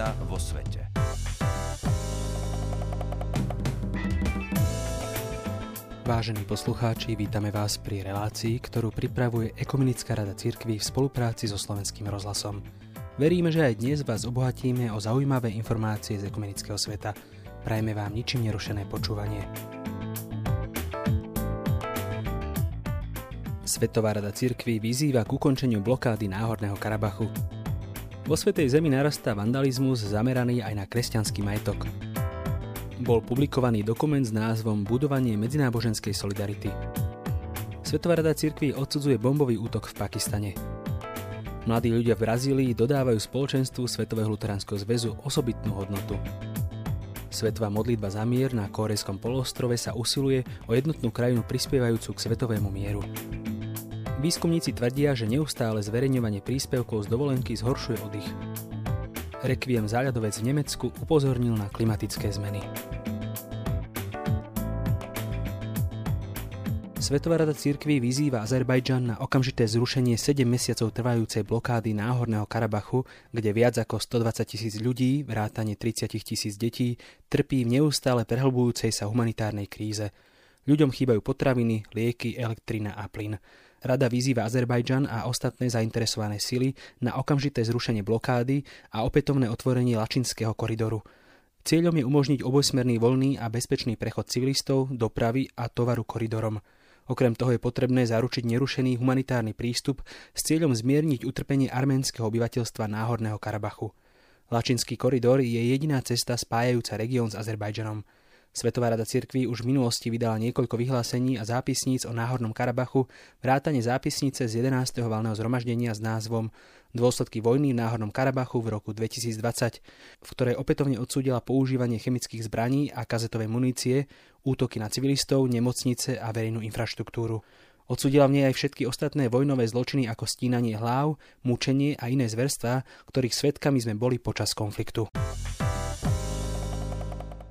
zmena vo svete. Vážení poslucháči, vítame vás pri relácii, ktorú pripravuje Ekumenická rada cirkví v spolupráci so Slovenským rozhlasom. Veríme, že aj dnes vás obohatíme o zaujímavé informácie z ekumenického sveta. Prajme vám ničím nerušené počúvanie. Svetová rada cirkví vyzýva k ukončeniu blokády Náhorného Karabachu. Vo Svetej Zemi narastá vandalizmus zameraný aj na kresťanský majetok bol publikovaný dokument s názvom Budovanie medzináboženskej solidarity. Svetová rada cirkví odsudzuje bombový útok v Pakistane. Mladí ľudia v Brazílii dodávajú spoločenstvu Svetového luteránskeho zväzu osobitnú hodnotu. Svetová modlitba za mier na Korejskom polostrove sa usiluje o jednotnú krajinu prispievajúcu k svetovému mieru. Výskumníci tvrdia, že neustále zverejňovanie príspevkov z dovolenky zhoršuje oddych. Requiem záľadovec v Nemecku upozornil na klimatické zmeny. Svetová rada církví vyzýva Azerbajdžan na okamžité zrušenie 7 mesiacov trvajúcej blokády Náhorného Karabachu, kde viac ako 120 tisíc ľudí, vrátane 30 tisíc detí, trpí v neustále prehlbujúcej sa humanitárnej kríze. Ľuďom chýbajú potraviny, lieky, elektrina a plyn. Rada vyzýva Azerbajdžan a ostatné zainteresované sily na okamžité zrušenie blokády a opätovné otvorenie Lačinského koridoru. Cieľom je umožniť obojsmerný voľný a bezpečný prechod civilistov, dopravy a tovaru koridorom. Okrem toho je potrebné zaručiť nerušený humanitárny prístup s cieľom zmierniť utrpenie arménskeho obyvateľstva Náhorného Karabachu. Lačinský koridor je jediná cesta spájajúca región s Azerbajdžanom. Svetová rada cirkví už v minulosti vydala niekoľko vyhlásení a zápisníc o Náhornom Karabachu, vrátane zápisnice z 11. valného zhromaždenia s názvom Dôsledky vojny v Náhornom Karabachu v roku 2020, v ktorej opätovne odsúdila používanie chemických zbraní a kazetovej munície, útoky na civilistov, nemocnice a verejnú infraštruktúru. Odsudila v nej aj všetky ostatné vojnové zločiny ako stínanie hlav, mučenie a iné zverstvá, ktorých svetkami sme boli počas konfliktu.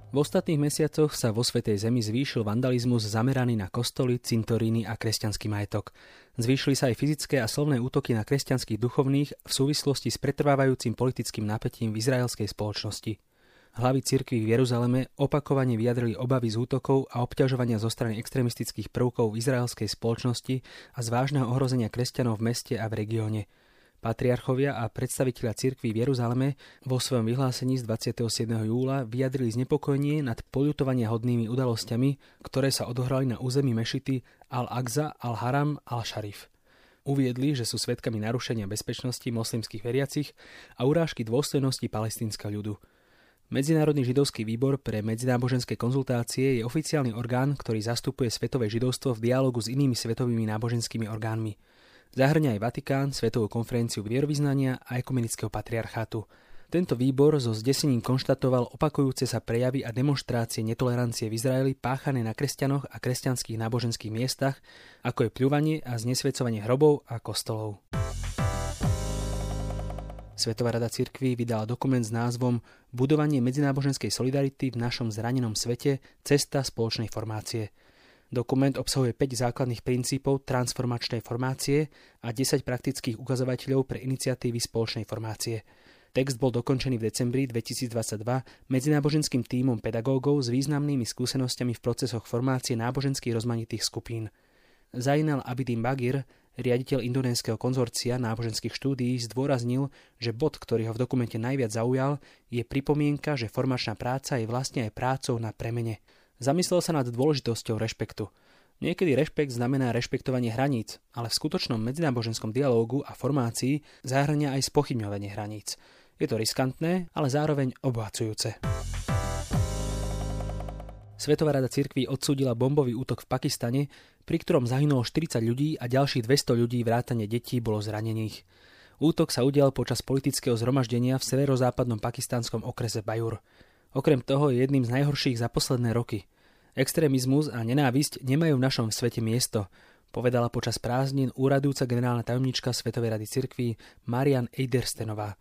V ostatných mesiacoch sa vo Svetej Zemi zvýšil vandalizmus zameraný na kostoly, cintoríny a kresťanský majetok. Zvýšili sa aj fyzické a slovné útoky na kresťanských duchovných v súvislosti s pretrvávajúcim politickým napätím v izraelskej spoločnosti. Hlavy cirkví v Jeruzaleme opakovane vyjadrili obavy z útokov a obťažovania zo strany extremistických prvkov v izraelskej spoločnosti a z vážneho ohrozenia kresťanov v meste a v regióne – Patriarchovia a predstaviteľa cirkví v Jeruzaleme vo svojom vyhlásení z 27. júla vyjadrili znepokojenie nad poľutovania hodnými udalosťami, ktoré sa odohrali na území mešity Al-Aqza, Al-Haram, Al-Sharif. Uviedli, že sú svetkami narušenia bezpečnosti moslimských veriacich a urážky dôstojnosti palestínskeho ľudu. Medzinárodný židovský výbor pre medzináboženské konzultácie je oficiálny orgán, ktorý zastupuje svetové židovstvo v dialogu s inými svetovými náboženskými orgánmi – Zahrňa aj Vatikán, Svetovú konferenciu vierovýznania a ekumenického patriarchátu. Tento výbor so zdesením konštatoval opakujúce sa prejavy a demonstrácie netolerancie v Izraeli páchané na kresťanoch a kresťanských náboženských miestach, ako je pľúvanie a znesvedcovanie hrobov a kostolov. Svetová rada cirkví vydala dokument s názvom Budovanie medzináboženskej solidarity v našom zranenom svete – cesta spoločnej formácie – Dokument obsahuje 5 základných princípov transformačnej formácie a 10 praktických ukazovateľov pre iniciatívy spoločnej formácie. Text bol dokončený v decembri 2022 medzináboženským tímom pedagógov s významnými skúsenostiami v procesoch formácie náboženských rozmanitých skupín. Zainal Abidin Bagir, riaditeľ indonéskeho konzorcia náboženských štúdií, zdôraznil, že bod, ktorý ho v dokumente najviac zaujal, je pripomienka, že formačná práca je vlastne aj prácou na premene – Zamyslel sa nad dôležitosťou rešpektu. Niekedy rešpekt znamená rešpektovanie hraníc, ale v skutočnom medzináboženskom dialógu a formácii zahrania aj spochybňovanie hraníc. Je to riskantné, ale zároveň obohacujúce. Svetová rada cirkví odsúdila bombový útok v Pakistane, pri ktorom zahynulo 40 ľudí a ďalších 200 ľudí vrátane detí bolo zranených. Útok sa udial počas politického zhromaždenia v severozápadnom pakistánskom okrese Bajur. Okrem toho je jedným z najhorších za posledné roky. Extrémizmus a nenávisť nemajú v našom svete miesto, povedala počas prázdnin úradujúca generálna tajomnička Svetovej rady cirkví Marian Eiderstenová.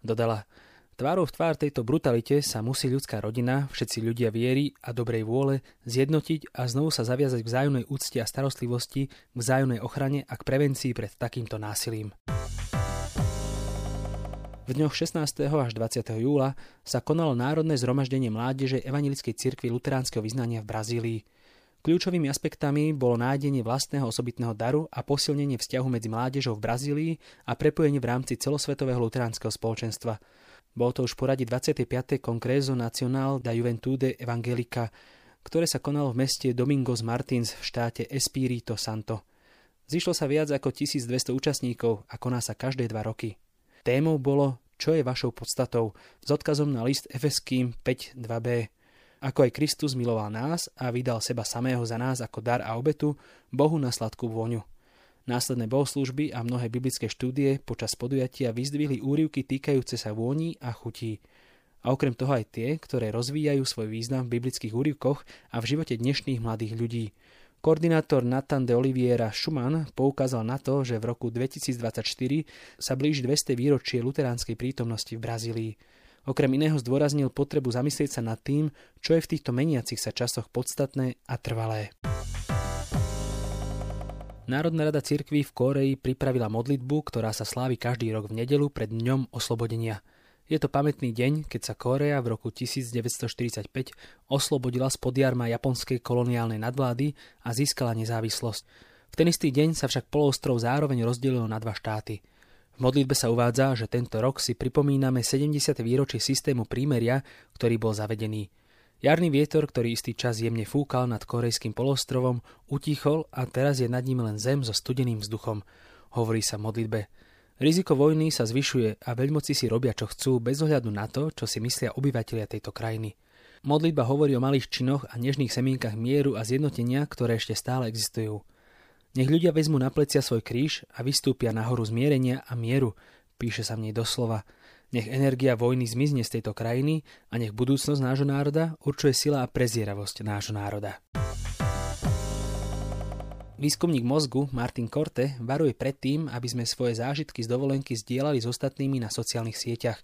Dodala, tvárou v tvár tejto brutalite sa musí ľudská rodina, všetci ľudia viery a dobrej vôle zjednotiť a znovu sa zaviazať k vzájomnej úcte a starostlivosti, k vzájomnej ochrane a k prevencii pred takýmto násilím. V V dňoch 16. až 20. júla sa konalo Národné zhromaždenie mládeže Evangelickej cirkvi luteránskeho vyznania v Brazílii. Kľúčovými aspektami bolo nájdenie vlastného osobitného daru a posilnenie vzťahu medzi mládežou v Brazílii a prepojenie v rámci celosvetového luteránskeho spoločenstva. Bol to už poradí 25. Congreso Nacional da Juventude Evangelica, ktoré sa konalo v meste Domingos Martins v štáte Espírito Santo. Zišlo sa viac ako 1200 účastníkov a koná sa každé dva roky. Témou bolo Čo je vašou podstatou s odkazom na list Efeským 5.2b. Ako aj Kristus miloval nás a vydal seba samého za nás ako dar a obetu, Bohu na sladkú vôňu. Následné bohoslužby a mnohé biblické štúdie počas podujatia vyzdvihli úrivky týkajúce sa vôni a chutí. A okrem toho aj tie, ktoré rozvíjajú svoj význam v biblických úrivkoch a v živote dnešných mladých ľudí. Koordinátor Nathan de Oliviera Schumann poukázal na to, že v roku 2024 sa blíži 200 výročie luteránskej prítomnosti v Brazílii. Okrem iného zdôraznil potrebu zamyslieť sa nad tým, čo je v týchto meniacich sa časoch podstatné a trvalé. Národná rada cirkví v Kóreji pripravila modlitbu, ktorá sa slávi každý rok v nedelu pred dňom oslobodenia. Je to pamätný deň, keď sa Kórea v roku 1945 oslobodila z podjarma japonskej koloniálnej nadvlády a získala nezávislosť. V ten istý deň sa však poloostrov zároveň rozdelilo na dva štáty – v modlitbe sa uvádza, že tento rok si pripomíname 70. výročie systému prímeria, ktorý bol zavedený. Jarný vietor, ktorý istý čas jemne fúkal nad korejským polostrovom, utichol a teraz je nad ním len zem so studeným vzduchom, hovorí sa modlitbe. Riziko vojny sa zvyšuje a veľmoci si robia čo chcú bez ohľadu na to, čo si myslia obyvateľia tejto krajiny. Modlitba hovorí o malých činoch a nežných semienkach mieru a zjednotenia, ktoré ešte stále existujú. Nech ľudia vezmu na plecia svoj kríž a vystúpia nahoru zmierenia a mieru, píše sa v nej doslova. Nech energia vojny zmizne z tejto krajiny a nech budúcnosť nášho národa určuje sila a prezieravosť nášho národa. Výskumník mozgu Martin Korte varuje pred tým, aby sme svoje zážitky z dovolenky zdieľali s ostatnými na sociálnych sieťach,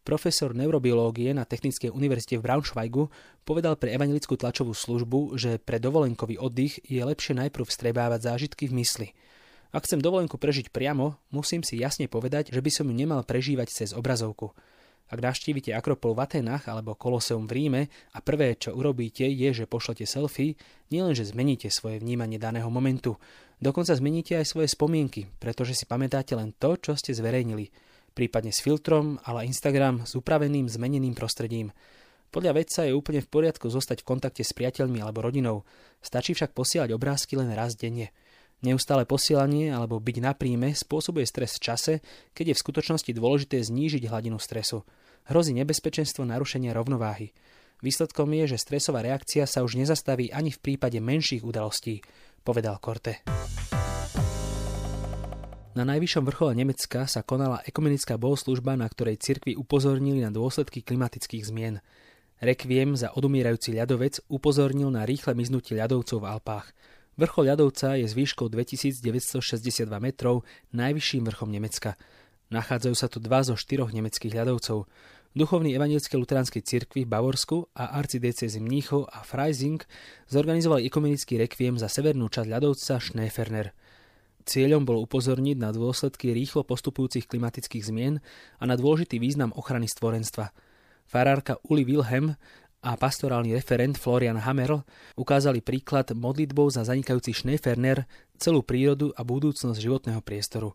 Profesor neurobiológie na Technickej univerzite v Braunschweigu povedal pre evangelickú tlačovú službu, že pre dovolenkový oddych je lepšie najprv vstrebávať zážitky v mysli. Ak chcem dovolenku prežiť priamo, musím si jasne povedať, že by som ju nemal prežívať cez obrazovku. Ak navštívite Akropol v Atenách alebo Koloseum v Ríme a prvé, čo urobíte, je, že pošlete selfie, nielenže zmeníte svoje vnímanie daného momentu, dokonca zmeníte aj svoje spomienky, pretože si pamätáte len to, čo ste zverejnili – prípadne s filtrom, ale Instagram s upraveným zmeneným prostredím. Podľa vedca je úplne v poriadku zostať v kontakte s priateľmi alebo rodinou, stačí však posielať obrázky len raz denne. Neustále posielanie alebo byť na príjme spôsobuje stres v čase, keď je v skutočnosti dôležité znížiť hladinu stresu. Hrozí nebezpečenstvo narušenia rovnováhy. Výsledkom je, že stresová reakcia sa už nezastaví ani v prípade menších udalostí, povedal Korte. Na najvyššom vrchole Nemecka sa konala ekumenická bohoslužba, na ktorej cirkvi upozornili na dôsledky klimatických zmien. Rekviem za odumierajúci ľadovec upozornil na rýchle miznutie ľadovcov v Alpách. Vrchol ľadovca je s výškou 2962 metrov najvyšším vrchom Nemecka. Nachádzajú sa tu dva zo štyroch nemeckých ľadovcov. Duchovný evangelickej luteránskej cirkvi v Bavorsku a arcidiecezy Mníchov a Freising zorganizovali ekumenický rekviem za severnú časť ľadovca Schneeferner. Cieľom bolo upozorniť na dôsledky rýchlo postupujúcich klimatických zmien a na dôležitý význam ochrany stvorenstva. Farárka Uli Wilhelm a pastorálny referent Florian Hammerl ukázali príklad modlitbou za zanikajúci Schneeferner, celú prírodu a budúcnosť životného priestoru.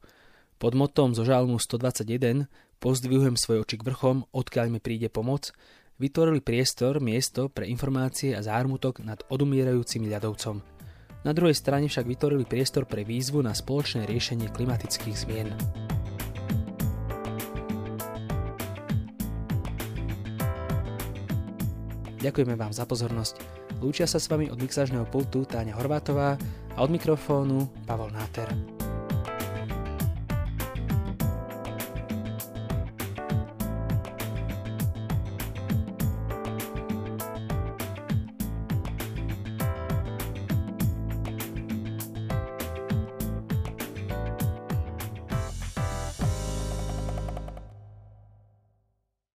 Pod motom zo žalmu 121 Pozdvihujem svoje oči k vrchom, odkiaľ mi príde pomoc, vytvorili priestor, miesto pre informácie a zármutok nad odumierajúcim ľadovcom. Na druhej strane však vytvorili priestor pre výzvu na spoločné riešenie klimatických zmien. Ďakujeme vám za pozornosť. Lúčia sa s vami od mixážneho pultu Táňa Horvátová a od mikrofónu Pavol Náter.